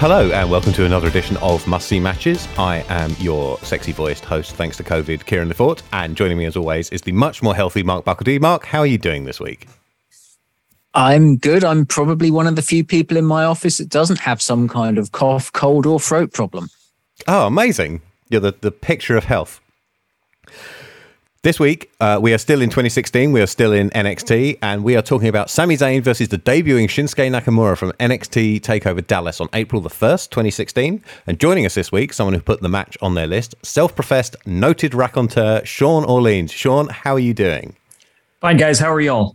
Hello, and welcome to another edition of Must See Matches. I am your sexy voiced host, thanks to COVID, Kieran Lefort. And joining me as always is the much more healthy Mark Buckledy. Mark, how are you doing this week? I'm good. I'm probably one of the few people in my office that doesn't have some kind of cough, cold, or throat problem. Oh, amazing. You're the, the picture of health. This week, uh, we are still in 2016. We are still in NXT, and we are talking about Sami Zayn versus the debuting Shinsuke Nakamura from NXT Takeover Dallas on April the 1st, 2016. And joining us this week, someone who put the match on their list, self-professed noted raconteur Sean Orleans. Sean, how are you doing? Fine, guys. How are y'all?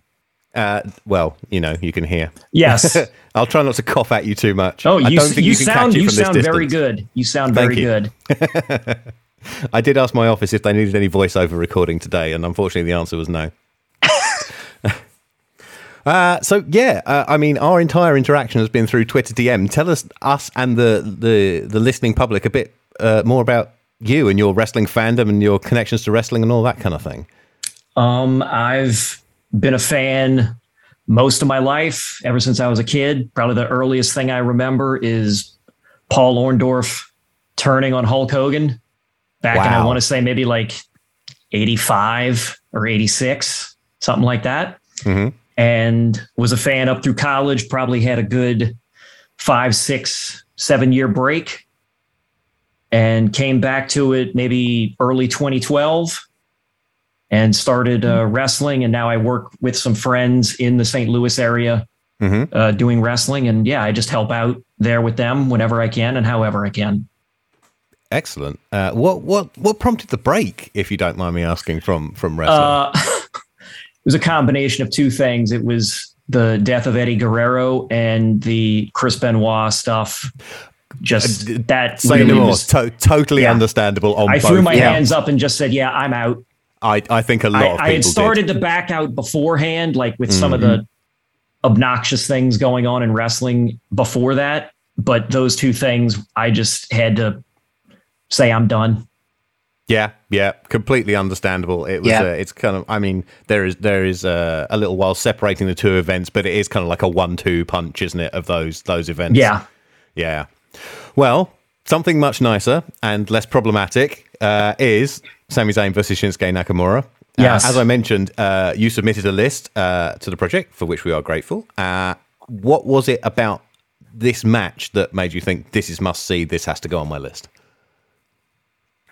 Uh, well, you know, you can hear. Yes. I'll try not to cough at you too much. Oh, you, you, you sound you sound very good. You sound Thank very you. good. I did ask my office if they needed any voiceover recording today, and unfortunately, the answer was no. uh, so yeah, uh, I mean, our entire interaction has been through Twitter DM. Tell us, us, and the the the listening public a bit uh, more about you and your wrestling fandom and your connections to wrestling and all that kind of thing. Um, I've been a fan most of my life, ever since I was a kid. Probably the earliest thing I remember is Paul Orndorff turning on Hulk Hogan back in, I want to say maybe like 85 or 86, something like that. Mhm. And was a fan up through college, probably had a good five, six, seven year break and came back to it maybe early 2012 and started uh, wrestling. And now I work with some friends in the St. Louis area Mhm. uh, doing wrestling. And yeah, I just help out there with them whenever I can and however I can. Excellent. Uh, what what what prompted the break, if you don't mind me asking, from from wrestling? Uh, it was a combination of two things. It was the death of Eddie Guerrero and the Chris Benoit stuff. Just Uh, that Say really no was- To- totally Yeah. understandable. On I threw my counts. hands up and just said, "Yeah, I'm out." I I think a lot I, of people I had did. started to back out beforehand, like with some of Mm-hmm. the obnoxious things going on in wrestling before that. But those two things, I just had to say I'm done. Yeah, yeah, completely understandable. It was. Yeah. Uh, it's kind of. I mean, there is there is uh, a little while separating the two events, but it is kind of like a one-two punch, isn't it? Of those those events. Yeah. yeah. Well, something much nicer and less problematic uh, is Sami Zayn versus Shinsuke Nakamura. Uh, Yes. as I mentioned, uh, you submitted a list uh, to the project for which we are grateful. Uh, what was it about this match that made you think this is must see? This has to go on my list.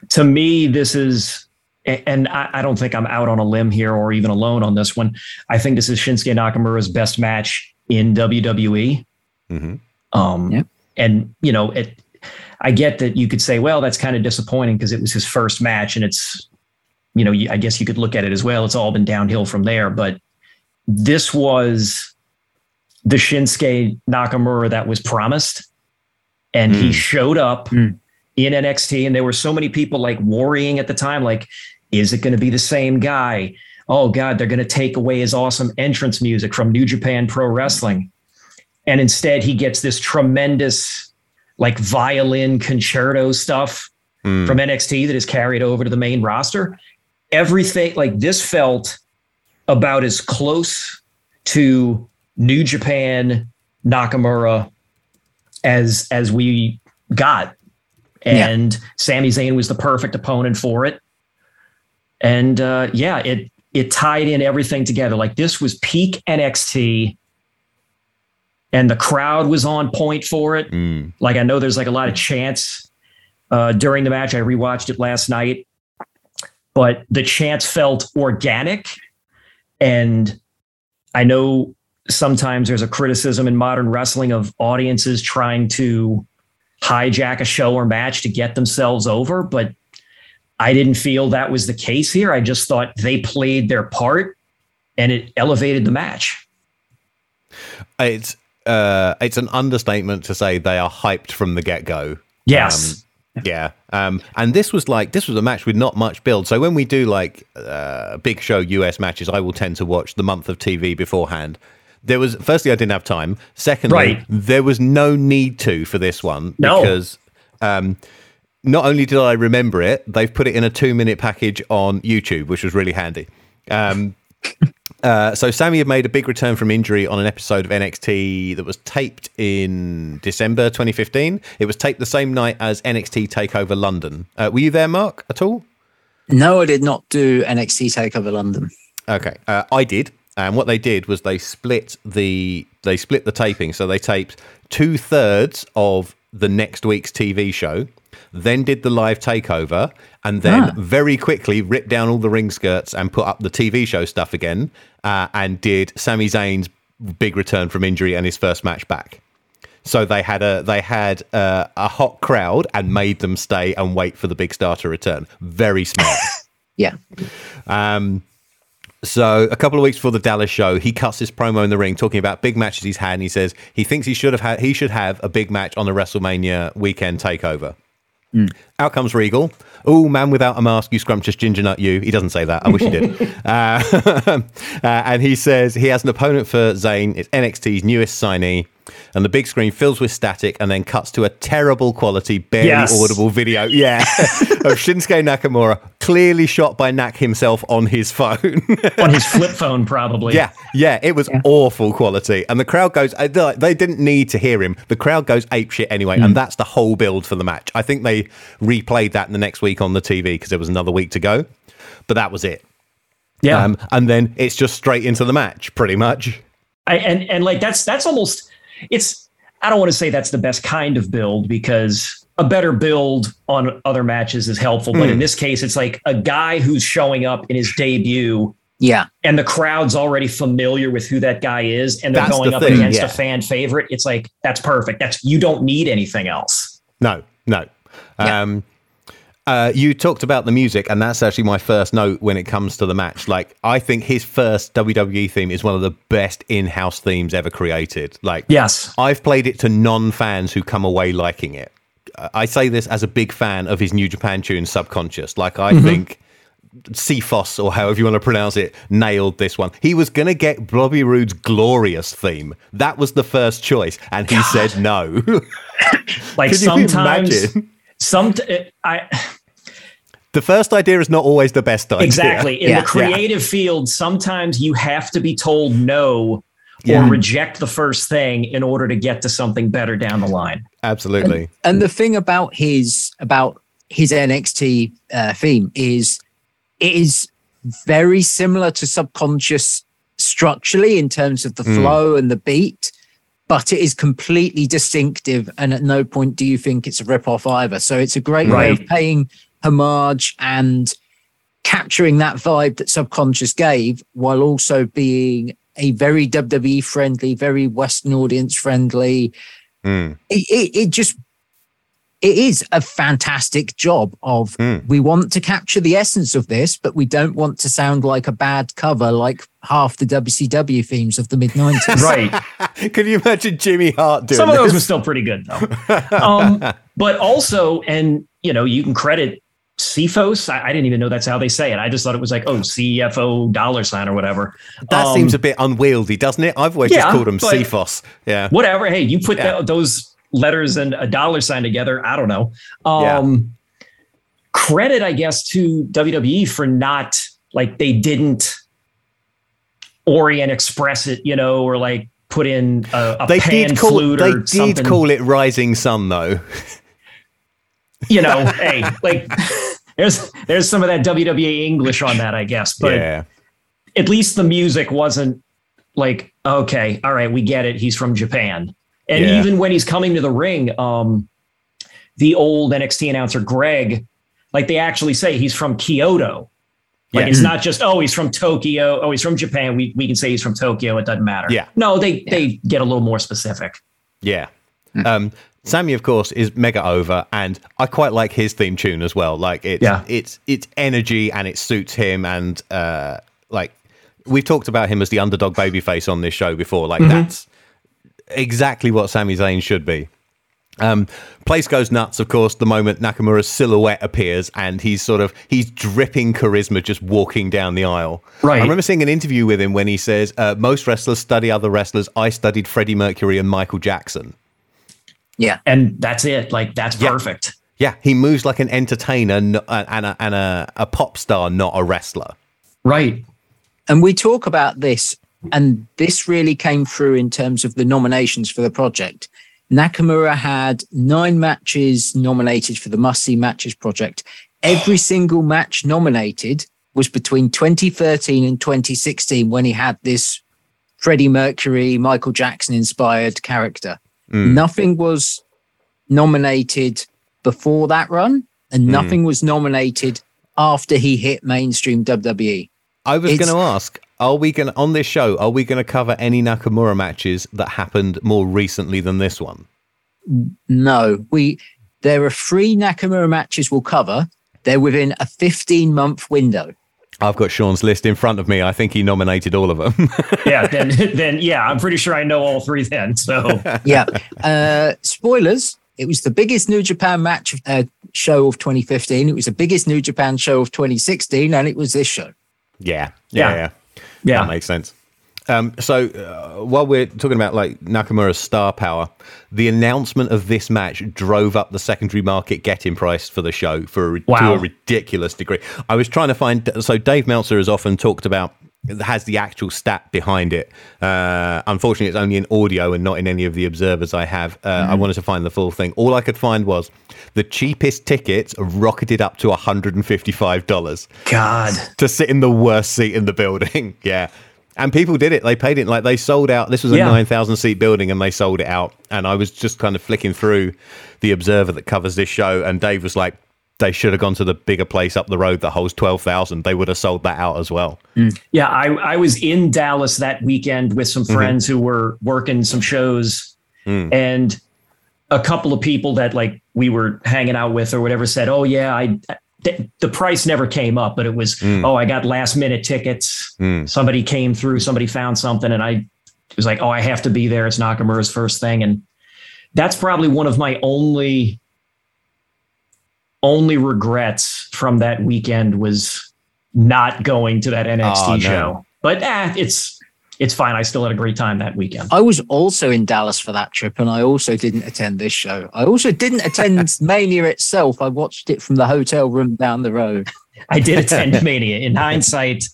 To me, this is, and I, I don't think I'm out on a limb here or even alone on this one. I think this is Shinsuke Nakamura's best match in WWE. Mhm. Um, Yeah. And, you know, it, I get that you could say, well, that's kind of disappointing because it was his first match and it's, you know, I guess you could look at it as well. It's all been downhill from there. But this was the Shinsuke Nakamura that was promised. And he Mm. showed up Mm. In NXT. And there were so many people like worrying at the time, like, is it going to be the same guy? Oh, God, they're going to take away his awesome entrance music from New Japan Pro Wrestling. And instead, he gets this tremendous, like, violin concerto stuff Mm. from NXT that is carried over to the main roster. Everything like this felt about as close to New Japan Nakamura as as we got. Yeah. And Sami Zayn was the perfect opponent for it. And uh, yeah, it it tied in everything together. Like this was peak NXT, and the crowd was on point for it. Mm. Like I know there's like a lot of chants uh, during the match. I rewatched it last night, but the chants felt organic, and I know sometimes there's a criticism in modern wrestling of audiences trying to hijack a show or match to get themselves over, but I didn't feel that was the case here. I just thought they played their part and it elevated the match. It's uh, it's an understatement to say they are hyped from the get go. Yes. Yeah. Um, and this was like this was a match with not much build. So when we do like uh, big show US matches, I will tend to watch the month of TV beforehand. There was firstly I didn't have time. Secondly, Right. there was no need to for this one No. because um, not only did I remember it, they've put it in a two minute package on YouTube, which was really handy. Um, Uh, so Sammy had made a big return from injury on an episode of NXT that was taped in December 2015. It was taped the same night as NXT Takeover London. Uh, were you there, Mark, at all? No, I did not do NXT Takeover London. Okay, uh, I did. And what they did was they split the they split the taping. So they taped two thirds of the next week's TV show, then did the live takeover, and then Ah. very quickly ripped down all the ring skirts and put up the TV show stuff again, uh, and did Sami Zayn's big return from injury and his first match back. So they had a they had uh, a hot crowd and made them stay and wait for the big star to return. Very smart. Yeah. Um, so a couple of weeks before the Dallas show, he cuts his promo in the ring talking about big matches he's had, and he says he thinks he should have had he should have a big match on the WrestleMania weekend takeover. Out comes Regal. Oh, man without a mask, you scrumptious ginger nut, you. He doesn't say that. I wish he did. uh, uh, and he says he has an opponent for Zayn. It's NXT's newest signee. And the big screen fills with static and then cuts to a terrible quality, barely Yes. audible video. Yeah. of Shinsuke Nakamura, clearly shot by Nak himself on his phone. on his flip phone, probably. Yeah, yeah, it was awful quality, and the crowd goes. uh, They they didn't need to hear him. The crowd goes ape shit anyway, and that's the whole build for the match. I think they replayed that in the next week on the TV because there was another week to go, but that was it. yeah. Um, and then it's just straight into the match, pretty much. I, and and like that's that's almost it's I don't want to say that's the best kind of build because a better build on other matches is helpful, but in this case, it's like a guy who's showing up in his debut. Yeah. And the crowd's already familiar with who that guy is, and they're That's going the up thing, against yeah. a fan favorite. It's like that's perfect. That's you don't need anything else. No, no. Yeah. Um, uh, you talked about the music, and that's actually my first note when it comes to the match. Like, I think his first WWE theme is one of the best in-house themes ever created. Like, Yes. I've played it to non-fans who come away liking it. Uh, I say this as a big fan of his New Japan tune, Subconscious. Like, I think Cephos, or however you want to pronounce it, nailed this one. He was going to get Bobby Roode's Glorious theme. That was the first choice, and he said no. Like Could sometimes, some I The first idea is not always the best idea. Exactly. In Yeah. the creative field, sometimes you have to be told no Yeah. or reject the first thing in order to get to something better down the line. Absolutely. And the thing about his about his NXT uh, theme is it is very similar to subconscious structurally in terms of the flow and the beat, but it is completely distinctive. And at no point do you think it's a ripoff either. So it's a great way of paying homage and capturing that vibe that subconscious gave while also being a very WWE friendly, very Western audience friendly. Mm. It, it, it just it is a fantastic job of Mm. we want to capture the essence of this, but we don't want to sound like a bad cover like half the WCW themes of the mid 90s. Right. Can you imagine Jimmy Hart doing Some of those were still pretty good though. Um, but also, and you know, you can credit CFOS. I, I didn't even know that's how they say it. I just thought it was like, oh, CFO dollar sign or whatever. That Um, seems a bit unwieldy, doesn't it? I've always just called them CFOS. Yeah. whatever. Hey, you put Yeah. that, those letters and a dollar sign together. I don't know. Yeah. Um, Credit, I guess, to WWE for not like they didn't Orient Express it, you know, or like put in a, a They pan did call flute they or did something. call it Rising Sun though. you know, hey, like there's there's some of that WWE English on that, I guess, but yeah. at least the music wasn't like okay all right we get it. He's from japan. And Yeah. even when he's coming to the ring um the old nxt announcer greg like they actually say he's from kyoto. Like Yeah. it's not just oh he's from tokyo. Oh he's from japan. We, we can say he's from tokyo. It doesn't matter. Yeah. no they they get a little more specific. Yeah. Um, Sammy, of course, is mega over, and I quite like his theme tune as well. Like it's Yeah. it's it's energy and it suits him, and uh, like we've talked about him as the underdog babyface on this show before. Like that's exactly what Sami Zayn should be. Um, place goes nuts, of course, the moment Nakamura's silhouette appears and he's sort of he's dripping charisma just walking down the aisle. Right. I remember seeing an interview with him when he says, uh, "Most wrestlers study other wrestlers. I studied Freddie Mercury and Michael Jackson." Yeah. and that's it like that's Yeah. perfect Yeah, he moves like an entertainer uh, and a, and a, a pop star, not a wrestler. right and we talk about this, and this really came through in terms of the nominations for the project. Nakamura had nine matches nominated for the Must See Matches project. Every single match nominated was between 2013 and 2016 when he had this Freddie Mercury, Michael Jackson inspired character. Mm. Nothing was nominated before that run, and mm. nothing was nominated after he hit mainstream WWE. I was going to ask, are we going to, on this show, are we going to cover any Nakamura matches that happened more recently than this one? No, we, there are three Nakamura matches we'll cover. They're within a 15 month window. I've got Sean's list in front of me. I think he nominated all of them. yeah, then then yeah, I'm pretty sure I know all three then. So yeah. Uh, spoilers. It was the biggest New Japan match uh, show of 2015. It was the biggest New Japan show of 2016, and it was this show. Yeah, yeah, yeah. yeah. yeah. That makes sense. Um, so uh, while we're talking about like Nakamura's star power, the announcement of this match drove up the secondary market getting price for the show for a, wow. to a ridiculous degree. I was trying to find so Dave Meltzer has often talked about has the actual stat behind it. Uh, unfortunately, it's only in audio and not in any of the observers I have. Uh, mm. I wanted to find the full thing. All I could find was the cheapest tickets rocketed up to $155. God. To sit in the worst seat in the building. yeah. And people did it. They paid it like they sold out. This was a yeah. 9,000 seat building and they sold it out. And I was just kind of flicking through the Observer that covers this show. And Dave was like, they should have gone to the bigger place up the road that holds 12,000. They would have sold that out as well. Mm. Yeah. I, I was in Dallas that weekend with some mm-hmm. friends mm-hmm. who were working some shows. Mm. And a couple of people that like we were hanging out with or whatever said, Oh, yeah, I the price never came up, but it was, mm. oh, I got last minute tickets. Mm. Somebody came through, somebody found something, and I was like, oh, I have to be there. It's Nakamura's first thing. And that's probably one of my only only regrets from that weekend was not going to that NXT oh, no. show. But eh, it's it's fine. I still had a great time that weekend. I was also in Dallas for that trip, and I also didn't attend this show. I also didn't attend Mania itself. I watched it from the hotel room down the road. I did attend Mania. In hindsight,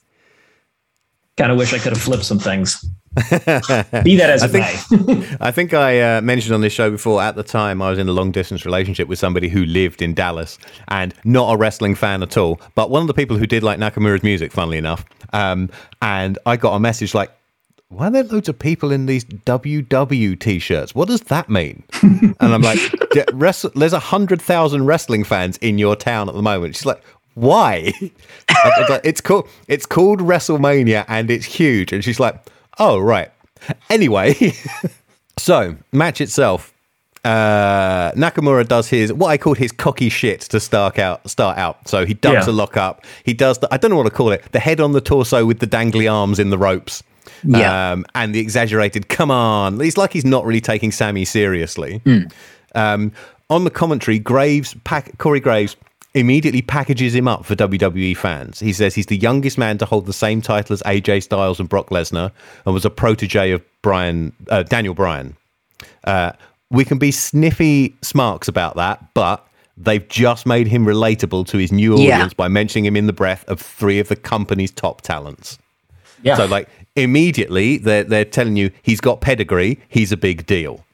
kind of wish I could have flipped some things. Be that as I it think, may. I think I uh, mentioned on this show before. At the time, I was in a long distance relationship with somebody who lived in Dallas and not a wrestling fan at all, but one of the people who did like Nakamura's music, funnily enough. Um, and I got a message like, why are there loads of people in these WW t-shirts? What does that mean? and I'm like, there's a hundred thousand wrestling fans in your town at the moment. She's like, why? it's called it's called WrestleMania and it's huge. And she's like, oh right. Anyway, so match itself. Uh, Nakamura does his what I called his cocky shit to start out. Start out. So he dumps yeah. a lock up. He does the I don't know what to call it. The head on the torso with the dangly arms in the ropes. Yeah. Um, and the exaggerated, come on. He's like he's not really taking Sammy seriously. Mm. Um, on the commentary, Graves, pack, Corey Graves, immediately packages him up for WWE fans. He says he's the youngest man to hold the same title as AJ Styles and Brock Lesnar and was a protege of Brian uh, Daniel Bryan. Uh, we can be sniffy smarks about that, but they've just made him relatable to his new audience yeah. by mentioning him in the breath of three of the company's top talents. Yeah. So like immediately they're they're telling you he's got pedigree, he's a big deal.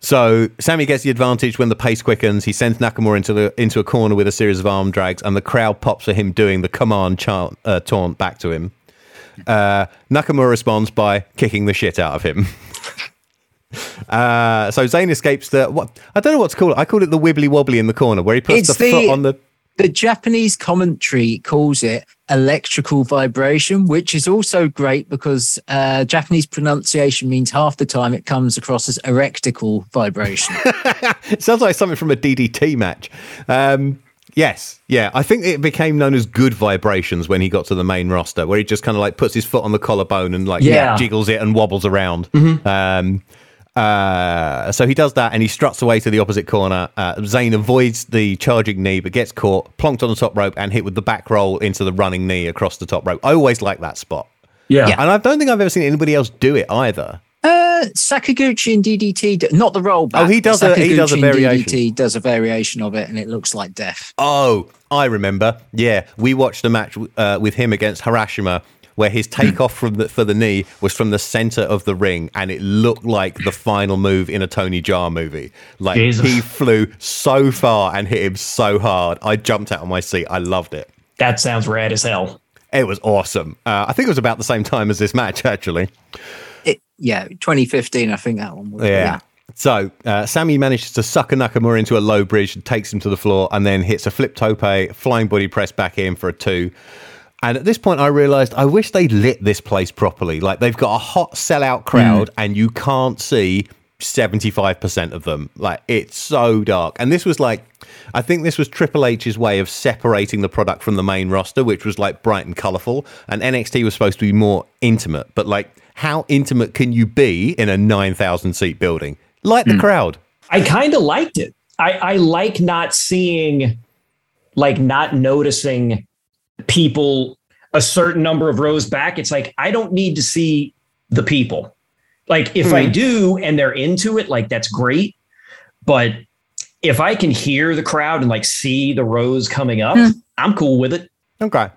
So Sammy gets the advantage when the pace quickens. He sends Nakamura into the into a corner with a series of arm drags, and the crowd pops for him doing the command chant, uh, taunt back to him. Uh, Nakamura responds by kicking the shit out of him. uh, so Zayn escapes the what I don't know what's called. I call it the wibbly wobbly in the corner where he puts the, the foot on the the Japanese commentary calls it electrical vibration, which is also great because uh, Japanese pronunciation means half the time it comes across as erectical vibration. it sounds like something from a DDT match. Um, yes, yeah. I think it became known as good vibrations when he got to the main roster, where he just kind of like puts his foot on the collarbone and like yeah. jiggles it and wobbles around. Mm-hmm. Um, uh, so he does that and he struts away to the opposite corner. Uh, Zayn avoids the charging knee but gets caught, plonked on the top rope, and hit with the back roll into the running knee across the top rope. I always like that spot. Yeah. yeah. And I don't think I've ever seen anybody else do it either. Uh, Sakaguchi and DDT, not the roll back. Oh, he does a he does a variation. DDT does a variation of it, and it looks like death. Oh, I remember. Yeah, we watched a match uh, with him against Harashima where his takeoff from the, for the knee was from the center of the ring, and it looked like the final move in a Tony Jaa movie. Like Jesus. he flew so far and hit him so hard. I jumped out of my seat. I loved it. That sounds rad as hell. It was awesome. Uh, I think it was about the same time as this match, actually. It, yeah, 2015, I think that one was. Yeah. So uh, Sammy manages to sucker Nakamura into a low bridge and takes him to the floor, and then hits a flip tope, flying body press back in for a two. And at this point, I realized I wish they lit this place properly. Like they've got a hot sellout mm. crowd, and you can't see 75% of them. Like it's so dark. And this was like, I think this was Triple H's way of separating the product from the main roster, which was like bright and colorful. And NXT was supposed to be more intimate. But like, how intimate can you be in a 9,000 seat building? Like the mm. crowd. I kind of liked it. I, I like not seeing, like, not noticing people a certain number of rows back. It's like, I don't need to see the people. Like, if I hmm. do and they're into it, like, that's great. But if I can hear the crowd and like see the rows coming up, hmm. I'm cool with it. Okay.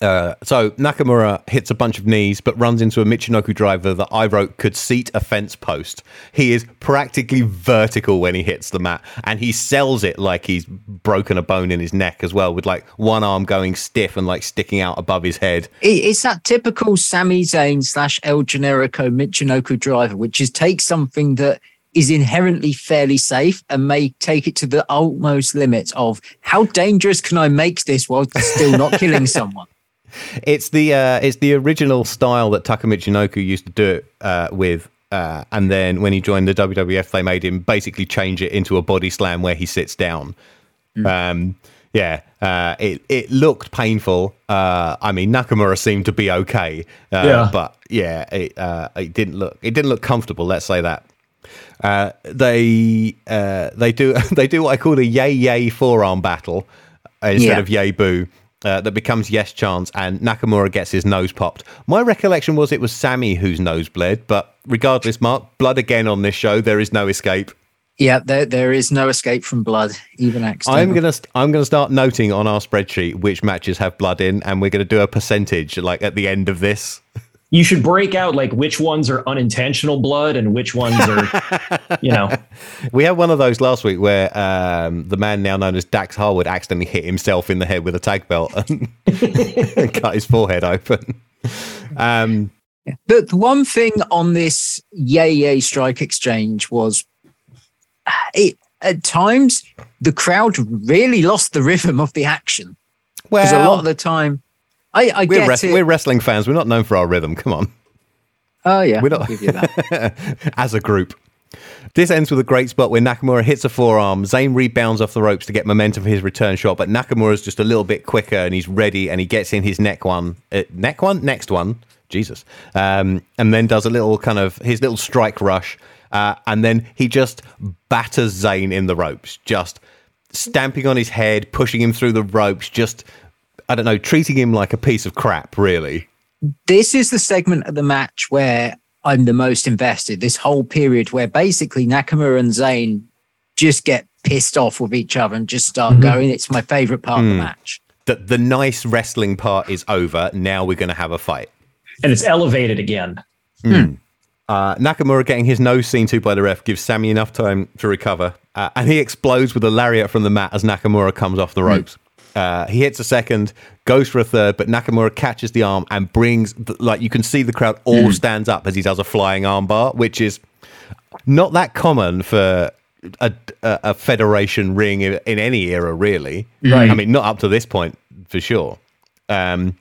Uh, so Nakamura hits a bunch of knees, but runs into a Michinoku driver that I wrote could seat a fence post. He is practically vertical when he hits the mat, and he sells it like he's broken a bone in his neck as well, with like one arm going stiff and like sticking out above his head. It's that typical Sami Zayn slash El Generico Michinoku driver, which is take something that is inherently fairly safe and may take it to the utmost limits of how dangerous can I make this while still not killing someone? It's the uh, it's the original style that Taka Michinoku used to do it uh, with. Uh, and then when he joined the WWF, they made him basically change it into a body slam where he sits down. Um, yeah, uh, it it looked painful. Uh, I mean, Nakamura seemed to be okay, uh, Yeah. but yeah, it uh, it didn't look it didn't look comfortable. Let's say that. Uh, they uh, they do they do what I call a yay yay forearm battle instead Yeah. of yay boo. Uh, that becomes yes chance, and Nakamura gets his nose popped. My recollection was it was Sammy whose nose bled, but regardless, Mark, blood again on this show. There is no escape. Yeah, there, there is no escape from blood, even accidental. I'm gonna I'm gonna start noting on our spreadsheet which matches have blood in, and we're gonna do a percentage like at the end of this. You should break out like which ones are unintentional blood and which ones are, you know. We had one of those last week where um, the man now known as Dax Harwood accidentally hit himself in the head with a tag belt and, and cut his forehead open. Um, The, the one thing on this yay yay strike exchange was it at times the crowd really lost the rhythm of the action because a lot of the time I, I we're, it. we're wrestling fans. We're not known for our rhythm. Come on. oh yeah, we're not- give you that. as a group. This ends with a great spot where Nakamura hits a forearm. Zayn rebounds off the ropes to get momentum for his return shot, but Nakamura's just a little bit quicker and he's ready and he gets in his neck one. Uh, neck one? Next one. Jesus. Um, and then does a little kind of his little strike rush. Uh, and then he just batters Zayn in the ropes, just stamping on his head, pushing him through the ropes, just, I don't know, treating him like a piece of crap, really. this is the segment of the match where I'm the most invested. This whole period where basically Nakamura and Zayn just get pissed off with each other and just start mhm. going. It's my favorite part of the mm. match. The, the nice wrestling part is over. Now we're going to have a fight. And it's elevated again. Hmm. Hmm. Uh, Nakamura getting his nose seen to by the ref gives Sammy enough time to recover, uh, and he explodes with a lariat from the mat as Nakamura comes off the hmm. ropes. Uh, he hits a second, goes for a third, but Nakamura catches the arm and brings, th- like, you can see the crowd all stands up as he does a flying armbar, which is not that common for a, a, a federation ring in, in any era, really. Right. I mean, not up to this point, for sure. Um,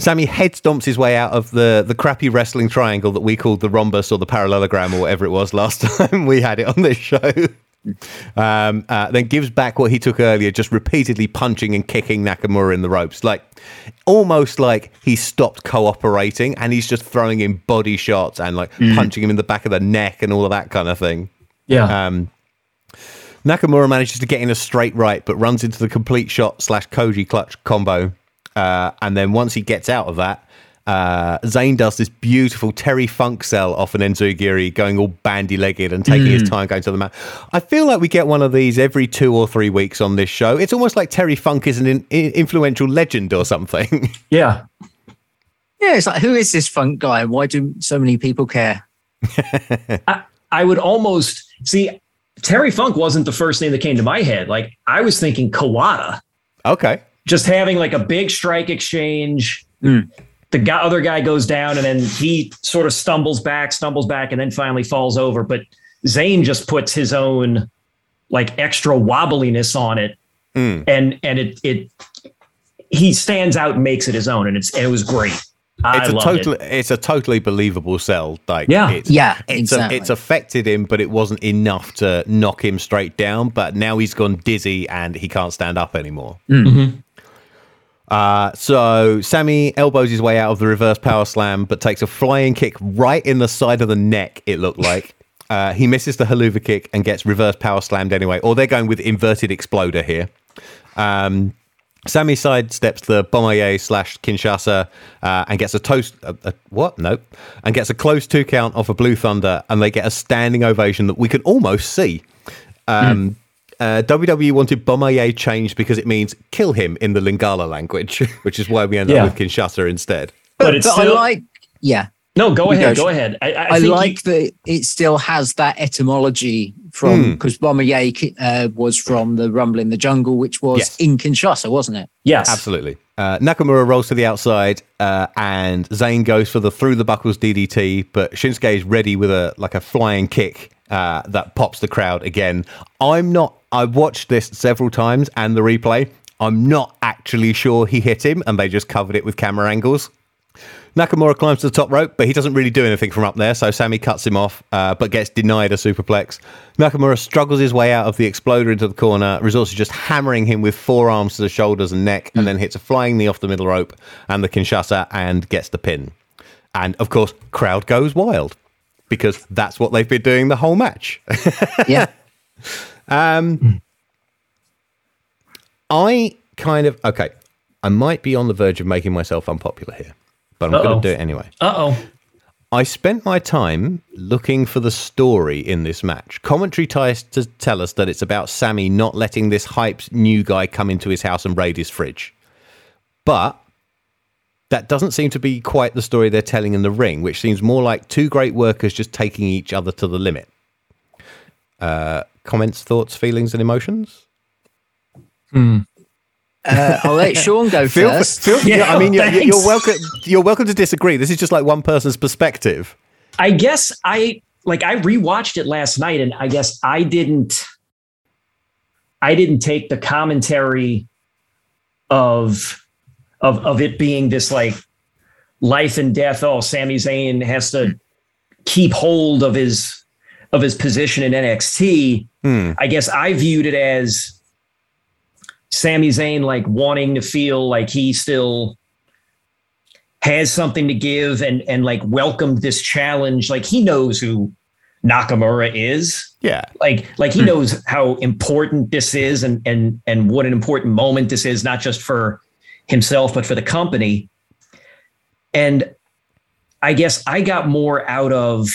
Sammy head stomps his way out of the, the crappy wrestling triangle that we called the rhombus or the parallelogram or whatever it was last time we had it on this show. Um, uh, then gives back what he took earlier, just repeatedly punching and kicking Nakamura in the ropes. Like almost like he stopped cooperating and he's just throwing in body shots and like punching him in the back of the neck and all of that kind of thing. Yeah. Um, Nakamura manages to get in a straight right, but runs into the complete shot slash Koji clutch combo. Uh, and then once he gets out of that, uh, Zayn does this beautiful Terry Funk sell off an Enzugiri, going all bandy legged and taking his time going to the mat. I feel like we get one of these every two or three weeks on this show. It's almost like Terry Funk is an in- in- influential legend or something. yeah. Yeah, it's like who is this funk guy? Why do so many people care? I would almost see Terry Funk wasn't the first name that came to my head. Like I was thinking Kawada, Okay. just having like a big strike exchange. Mm. The guy, other guy goes down, and then he sort of stumbles back, stumbles back, and then finally falls over. But Zayn just puts his own like extra wobbliness on it, Mm. and and it it he stands out and makes it his own, and it's and it was great. I It's a totally it. it's a totally believable sell. Like Yeah. it's, Yeah, it's exactly. it's affected him, but it wasn't enough to knock him straight down. But now he's gone dizzy and he can't stand up anymore. Mhm. Uh, so Sammy elbows his way out of the reverse power slam, but takes a flying kick right in the side of the neck. It looked like uh, he misses the Helluva kick and gets reverse power slammed anyway. Or they're going with inverted exploder here. Um, Sammy sidesteps the Boma Ye slash Kinshasa uh, and gets a toast. A, a, what? Nope. And gets a close two count off a Blue Thunder, and they get a standing ovation that we can almost see. Um, uh, WWE wanted Boma Ye changed because it means kill him in the Lingala language, which is why we end Yeah. up with Kinshasa instead. But But, it's but still- I like, yeah, No, go ahead, go. go ahead. I, I, I, think like you- that it still has that etymology from because Boma Ye uh, was from the Rumble in the Jungle, which was Yes. in Kinshasa, wasn't it? yes, Absolutely. Uh, Nakamura rolls to the outside, uh, and Zayn goes for the through the buckles DDT, but Shinsuke is ready with a like a flying kick uh, that pops the crowd again. I'm not. I watched this several times and the replay. I'm not actually sure he hit him, and they just covered it with camera angles. Nakamura climbs to the top rope, but he doesn't really do anything from up there, so Sammy cuts him off, uh, but gets denied a superplex. Nakamura struggles his way out of the exploder into the corner, resorts to just hammering him with forearms to the shoulders and neck, and then hits a flying knee off the middle rope and the Kinshasa and gets the pin. And of course, crowd goes wild because that's what they've been doing the whole match. Yeah. I kind of okay. I might be on the verge of making myself unpopular here, but I'm going to do it anyway. Uh oh. I spent my time looking for the story in this match. Commentary tries to tell us that it's about Sammy not letting this hyped new guy come into his house and raid his fridge. But that doesn't seem to be quite the story they're telling in the ring, which seems more like two great workers just taking each other to the limit. Uh, comments, thoughts, feelings, and emotions? Uh, I'll let Sean go Feel, first. feel, Yeah, yeah, I mean, you're, you're welcome. You're welcome to disagree. This is just like one person's perspective. I guess I like I rewatched it last night and I guess I didn't I didn't take the commentary of of of it being this like life and death oh Sami Zayn has to keep hold of his of his position in NXT Hmm. I guess I viewed it as Sami Zayn like wanting to feel like he still has something to give and and like welcomed this challenge. Like he knows who Nakamura is. Yeah. Like like he knows how important this is and and and what an important moment this is, not just for himself, but for the company. And I guess I got more out of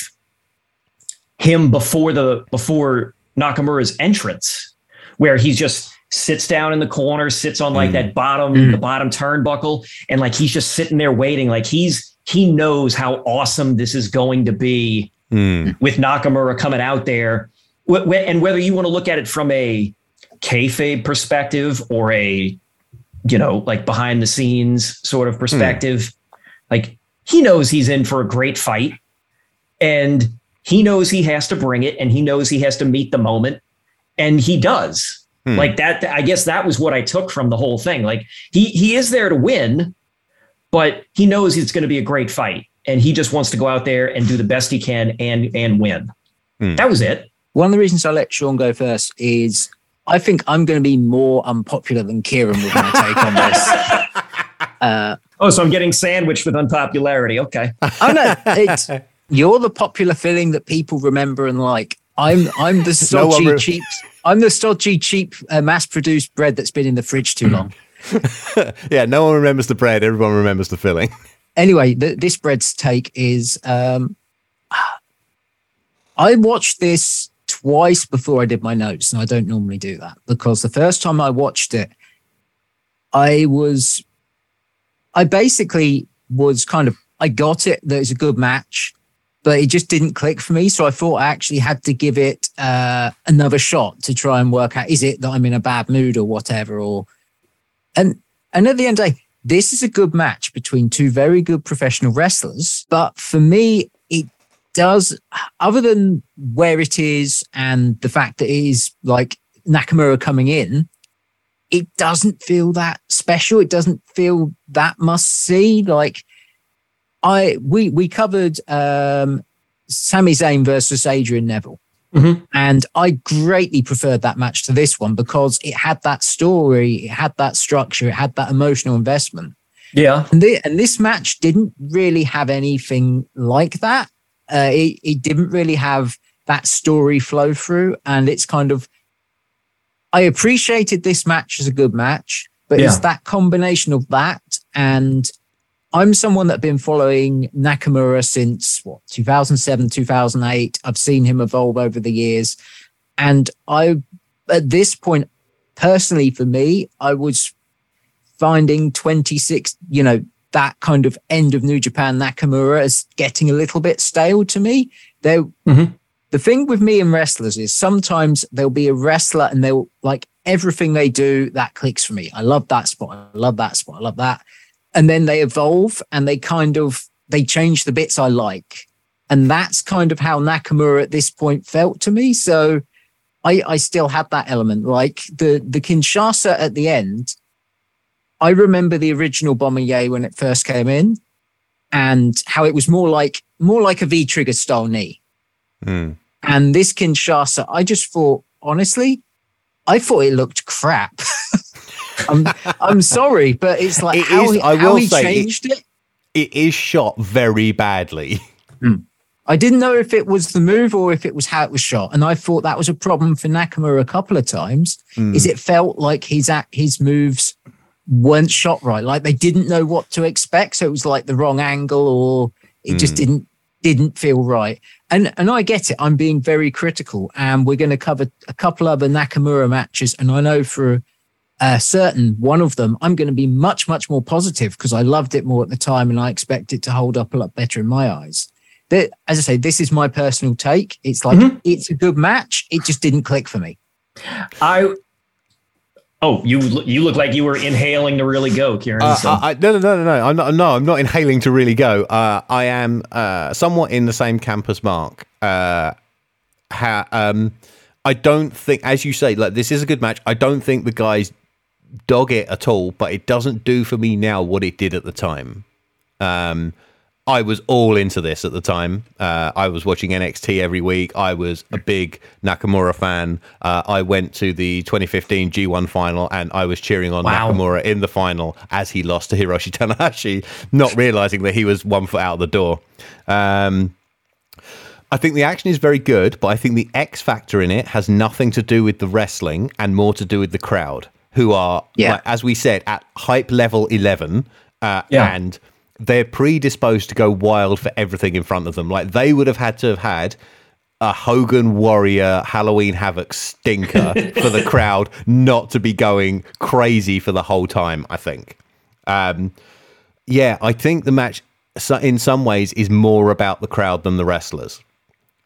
him before the before Nakamura's entrance, where he just sits down in the corner, sits on like mm. that bottom, mm. the bottom turnbuckle, and like he's just sitting there waiting. Like he's he knows how awesome this is going to be Hmm. with Nakamura coming out there. And whether you want to look at it from a kayfabe perspective or a, you know, like behind the scenes sort of mm. perspective, like he knows he's in for a great fight and he knows he has to bring it and he knows he has to meet the moment and he does. Hmm. Like that, I guess that was what I took from the whole thing. Like he he is there to win, but he knows it's going to be a great fight and he just wants to go out there and do the best he can and and win. Hmm. That was it. One of the reasons I let Sean go first is I think I'm going to be more unpopular than Kieran with my take on this. Uh, Oh, so I'm getting sandwiched with unpopularity. Okay. oh no, it's you're the popular filling that people remember and like. I'm I'm the stodgy re- cheap. I'm the stodgy cheap uh, mass-produced bread that's been in the fridge too long. Yeah, no one remembers the bread. Everyone remembers the filling. anyway, th- this bread's take is um, I watched this twice before I did my notes, and I don't normally do that because the first time I watched it, I was, I basically was kind of I got it that it's a good match, but it just didn't click for me. So I thought I actually had to give it uh, another shot to try and work out is it that I'm in a bad mood or whatever, or and and at the end of the day, this is a good match between two very good professional wrestlers. But for me, it does, other than where it is and the fact that it is like Nakamura coming in, it doesn't feel that special. It doesn't feel that must see. Like I we we covered um Sami Zayn versus Adrian Neville. Mhm. And I greatly preferred that match to this one because it had that story, it had that structure, it had that emotional investment. Yeah. And, thi- and this match didn't really have anything like that. Uh, it, it didn't really have that story flow through. And it's kind of, I appreciated this match as a good match, but it's that combination of that. And I'm someone that's been following Nakamura since what, 2007, 2008. I've seen him evolve over the years. And I, at this point, personally for me, I was finding 26, you know, that kind of end of New Japan Nakamura is getting a little bit stale to me. There, Mhm. the thing with me and wrestlers is sometimes there'll be a wrestler and they'll like everything they do that clicks for me. I love that spot. I love that spot. I love that. And then they evolve and they kind of they change the bits I like. And that's kind of how Nakamura at this point felt to me. So I, I still had that element. Like the the Kinshasa at the end, I remember the original Bomber when it first came in, and how it was more like more like a V trigger style knee. Mm. And this Kinshasa, I just thought, honestly, I thought it looked crap. I'm I'm sorry, but it's like It how, is- he, I how will he say changed it. It is shot very badly. I didn't know if it was the move or if it was how it was shot, and I thought that was a problem for Nakamura a couple of times. Mm. Is it felt like his act, his moves weren't shot right, like they didn't know what to expect, so it was like the wrong angle, or it just Mm. didn't didn't feel right. And and I get it. I'm being very critical, and we're going to cover a couple other Nakamura matches, and I know for uh, certain one of them I'm going to be much much more positive because I loved it more at the time, and I expect it to hold up a lot better in my eyes that as I say, this is my personal take. It's like Mhm. it's a good match. It just didn't click for me. I. Oh, you you look like you were inhaling to really go, Kieran. Uh, so. I, I, no, no, no, no, no. I'm not. No, I'm not inhaling to really go. Uh, I am uh, somewhat in the same camp as Mark. Uh, ha, um, I don't think, as you say, like this is a good match. I don't think the guys dog it at all, but it doesn't do for me now what it did at the time. Um, I was all into this at the time. Uh, I was watching NXT every week. I was a big Nakamura fan. Uh, I went to the 2015 G1 final and I was cheering on Wow. Nakamura in the final as he lost to Hiroshi Tanahashi, not realizing that he was one foot out the door. Um, I think the action is very good, but I think the X factor in it has nothing to do with the wrestling and more to do with the crowd, who are, Yeah. like, as we said, at hype level 11. Uh, Yeah. And they're predisposed to go wild for everything in front of them. Like they would have had to have had a Hogan Warrior Halloween Havoc stinker for the crowd not to be going crazy for the whole time, I think. Um, yeah, I think the match in some ways is more about the crowd than the wrestlers.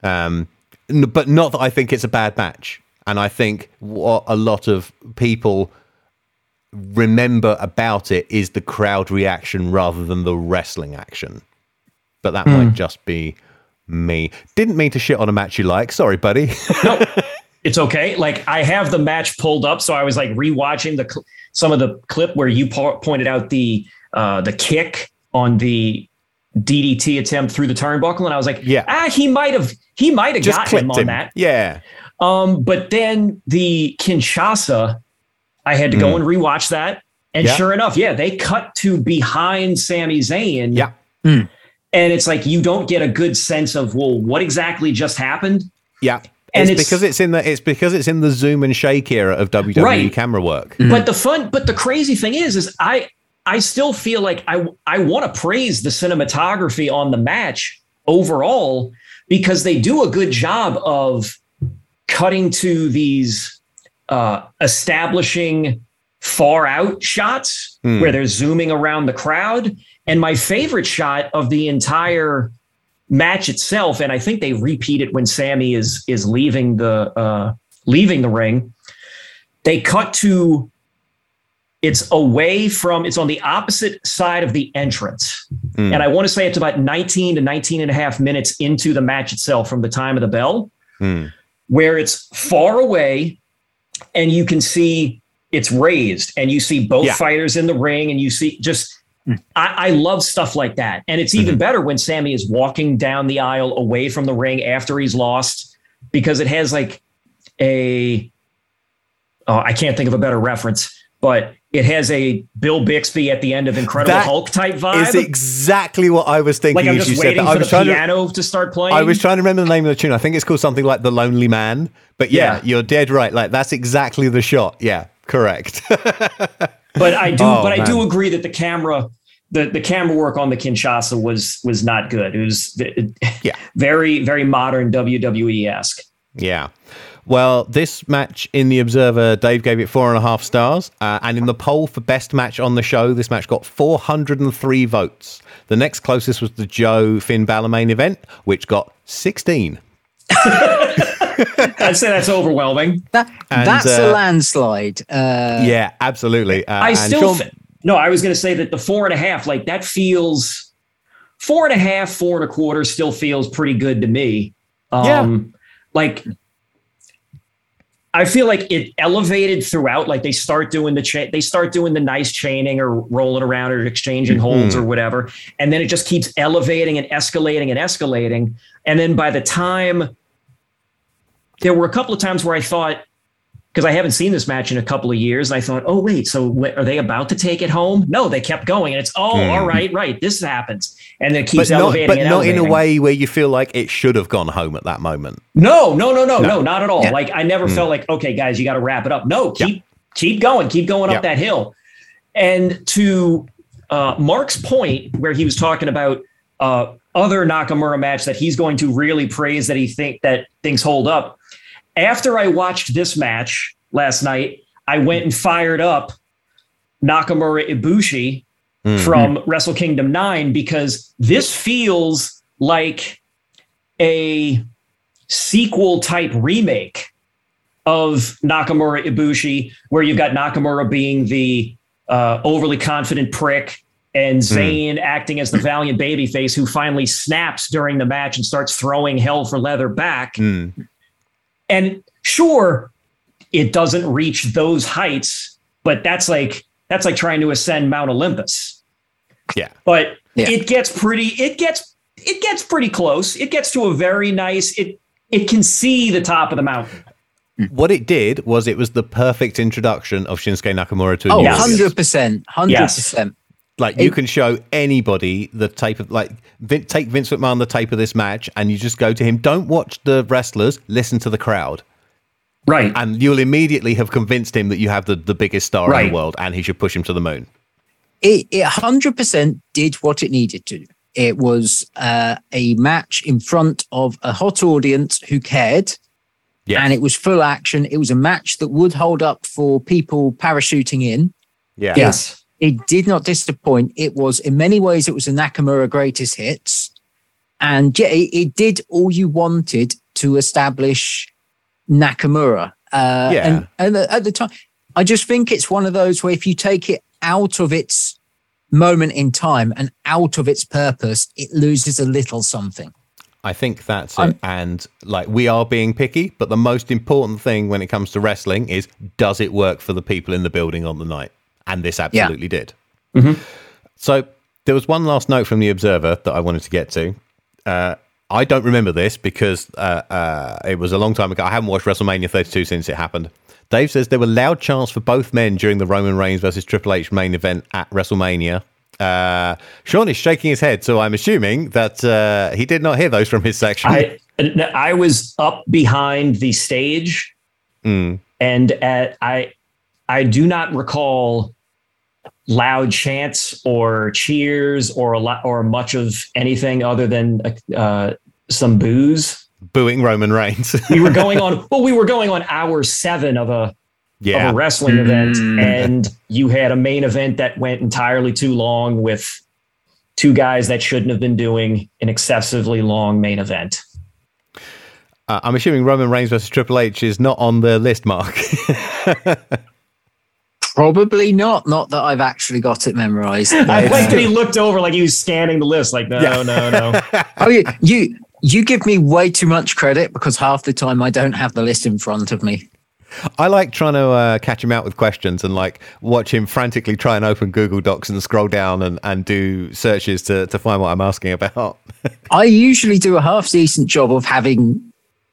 Um, but not that I think it's a bad match. And I think what a lot of people remember about it is the crowd reaction rather than the wrestling action. But that might just be me. Didn't mean to shit on a match you like. Sorry, buddy. no, it's okay. Like I have the match pulled up, so I was like rewatching the cl- some of the clip where you po- pointed out the uh, the kick on the DDT attempt through the turnbuckle, and I was like, Yeah. ah, he might have he might have got him on him. that. Yeah. Um, but then the Kinshasa, I had to go and rewatch that. And Hmm. Yeah. sure enough, yeah, they cut to behind Sami Zayn. Yeah. And it's like you don't get a good sense of, well, what exactly just happened? Yeah. And it's, it's- because it's in the it's because it's in the zoom and shake era of WWE Right. camera work. But the fun, but the crazy thing is, is I I still feel like I I want to praise the cinematography on the match overall because they do a good job of cutting to these uh, establishing far out shots Hmm. where they're zooming around the crowd. And my favorite shot of the entire match itself, and I think they repeat it when Sami is is leaving the uh, leaving the ring. They cut to it's away from it's on the opposite side of the entrance. Hmm. And I want to say it's about 19 to 19 and a half minutes into the match itself from the time of the bell Hmm. where it's far away and you can see it's raised and you see both Yeah. fighters in the ring and you see just hmm. I, I love stuff like that. And it's even mm-hmm. better when Sami is walking down the aisle away from the ring after he's lost because it has like a oh, I can't think of a better reference, but it has a Bill Bixby at the end of Incredible That Hulk type vibe. Is exactly what I was thinking like I'm just said waiting that. I for was the trying to piano to, start playing. I was trying to remember the name of the tune. I think it's called something like The Lonely Man. But yeah, Yeah. you're dead right. Like that's exactly the shot. Yeah, correct. But I do, Oh, but I do agree that the camera, the the camera work on the Kinshasa was was not good. It was Yeah. very very modern WWE esque. yeah. Well, this match in the Observer, Dave gave it four and a half stars. Uh, and in the poll for best match on the show, this match got 403 votes. The next closest was the Joe Finn Balor main event, which got 16. I'd say that's overwhelming. That, And, that's uh, a landslide. Uh, yeah, absolutely. Uh, I still Sean- fe- no. I was going to say that the four and a half, like that feels four and a half, four and a quarter, still feels pretty good to me. Um, like. I feel like it elevated throughout. Like they start doing the cha- they start doing the nice chaining or rolling around or exchanging mm-hmm. holds or whatever, and then it just keeps elevating and escalating and escalating. And then by the time there were a couple of times where I thought, because I haven't seen this match in a couple of years, and I thought, oh wait, so are they about to take it home? No, they kept going, and it's oh, Hmm. all right, right, this happens, and then it but keeps not, elevating, but and not in a way where you feel like it should have gone home at that moment. No, no, no, no, No. no, not at all. Yeah. Like I never felt like, okay, guys, you got to wrap it up. No, Yeah. keep keep going, keep going Yeah. up that hill. And to uh, Mark's point, where he was talking about uh, other Nakamura match that he's going to really praise that he think that things hold up. After I watched this match last night, I went and fired up Nakamura Ibushi Mm. from Wrestle Kingdom 9 because this feels like a sequel type remake of Nakamura Ibushi, where you've got Nakamura being the uh, overly confident prick and Zayn acting as the valiant babyface who finally snaps during the match and starts throwing hell for leather back. Mm. And sure, it doesn't reach those heights, but that's like that's like trying to ascend Mount Olympus. Yeah. But Yeah. it gets pretty it gets it gets pretty close. It gets to a very nice it it can see the top of the mountain. What it did was it was the perfect introduction of Shinsuke Nakamura to a Oh, new Yes. audience. 100%. 100%. Like you It- can show anybody the tape of like Vin, take Vince McMahon the tape of this match, and you just go to him. Don't watch the wrestlers, listen to the crowd, Right. and you'll immediately have convinced him that you have the, the biggest star in the world, and he should push him to the moon. It, it 100% did what it needed to. It was uh, a match in front of a hot audience who cared, Yeah, and it was full action. It was a match that would hold up for people parachuting in. yeah, yes. It did not disappoint. It was, in many ways, it was a Nakamura greatest hits. And yeah, it, it did all you wanted to establish Nakamura. Uh, Yeah. And, and at the time, I just think it's one of those where if you take it out of its moment in time and out of its purpose, it loses a little something. I think that's it. I'm- and like we are being picky, but the most important thing when it comes to wrestling is does it work for the people in the building on the night? And this absolutely did. So there was one last note from the Observer that I wanted to get to. Uh, I don't remember this because uh, uh, it was a long time ago. I haven't watched WrestleMania 32 since it happened. Dave says there were loud chants for both men during the Roman Reigns versus Triple H main event at WrestleMania. Uh, Sean is shaking his head, so I'm assuming that uh, he did not hear those from his section. I I was up behind the stage, Mm. and at, I I do not recall loud chants or cheers or a lot or much of anything other than uh, some boos. Booing Roman Reigns. We were going on well, we were going on hour seven of a Yeah. of a wrestling event, and you had a main event that went entirely too long with two guys that shouldn't have been doing an excessively long main event. Uh, I'm assuming Roman Reigns versus Triple H is not on the list, Mark. Probably not. Not that I've actually got it memorized. I It's- like that he looked over like he was scanning the list, like, no, no, no. oh, you, you you give me way too much credit because half the time I don't have the list in front of me. I like trying to uh, catch him out with questions and like watch him frantically try and open Google Docs and scroll down and, and do searches to, to find what I'm asking about. I usually do a half decent job of having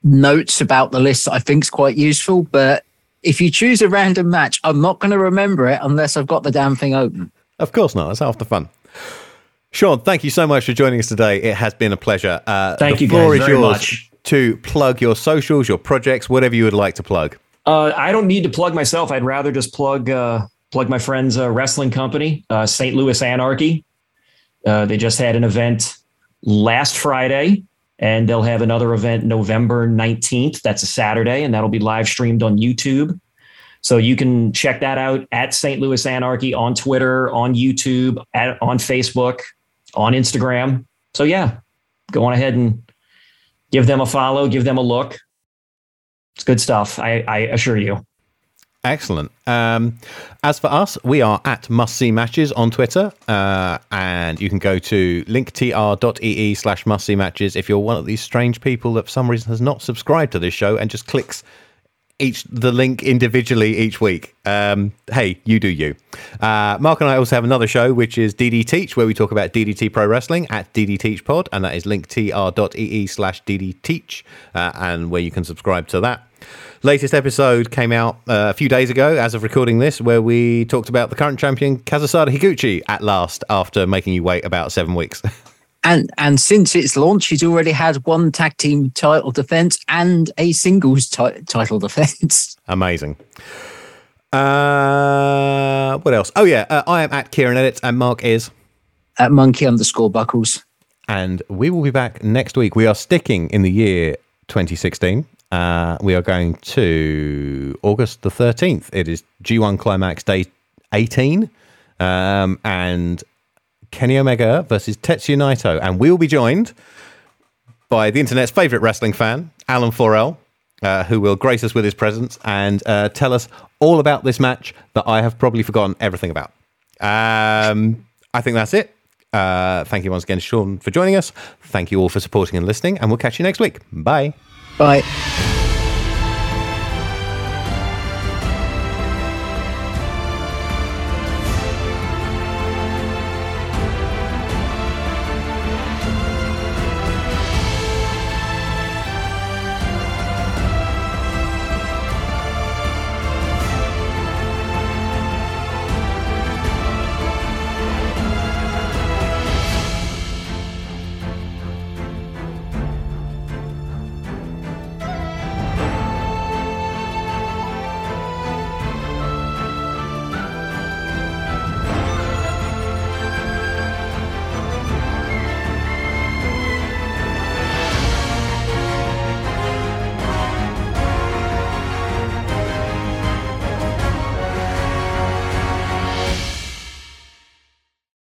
notes about the list that I think is quite useful, but if you choose a random match, I'm not going to remember it unless I've got the damn thing open. Of course not. That's half the fun. Sean, thank you so much for joining us today. It has been a pleasure. Uh, Thank the you floor guys is very yours much. to plug your socials, your projects, whatever you would like to plug. Uh, I don't need to plug myself. I'd rather just plug uh, plug my friend's uh, wrestling company, uh, St. Louis Anarchy. Uh, they just had an event last Friday, and they'll have another event November 19th. That's a Saturday, and that'll be live streamed on YouTube. So you can check that out at St. Louis Anarchy on Twitter, on YouTube, at, on Facebook, on Instagram. So yeah, go on ahead and give them a follow, give them a look. It's good stuff. I, I assure you. Excellent. Um, as for us, we are at Must See Matches on Twitter, uh, and you can go to linktr.ee slash Must See Matches if you're one of these strange people that for some reason has not subscribed to this show and just clicks each the link individually each week. Um, hey, you do you. Uh, Mark and I also have another show which is DD Teach, where we talk about DDT Pro Wrestling at DD Teach Pod, and that is linktr.ee slash DD Teach, uh, and where you can subscribe to that. Latest episode came out uh, a few days ago, as of recording this, where we talked about the current champion Kazusada Higuchi at last after making you wait about seven weeks. And and since its launch, he's already had one tag team title defense and a singles ti- title defense. Amazing. Uh, what else? Oh yeah, uh, I am at Kieran Edits, and Mark is. At monkey underscore buckles. and we will be back next week. We are sticking in the year 2016. Uh, we are going to August the 13th. It is G1 Climax Day 18, um, and Kenny Omega versus Tetsuya Naito, and we will be joined by the internet's favorite wrestling fan, Alan4L, uh, who will grace us with his presence and uh, tell us all about this match that I have probably forgotten everything about. Um, I think that's it. Uh, thank you once again, Sean, for joining us. Thank you all for supporting and listening, and we'll catch you next week. Bye. Bye.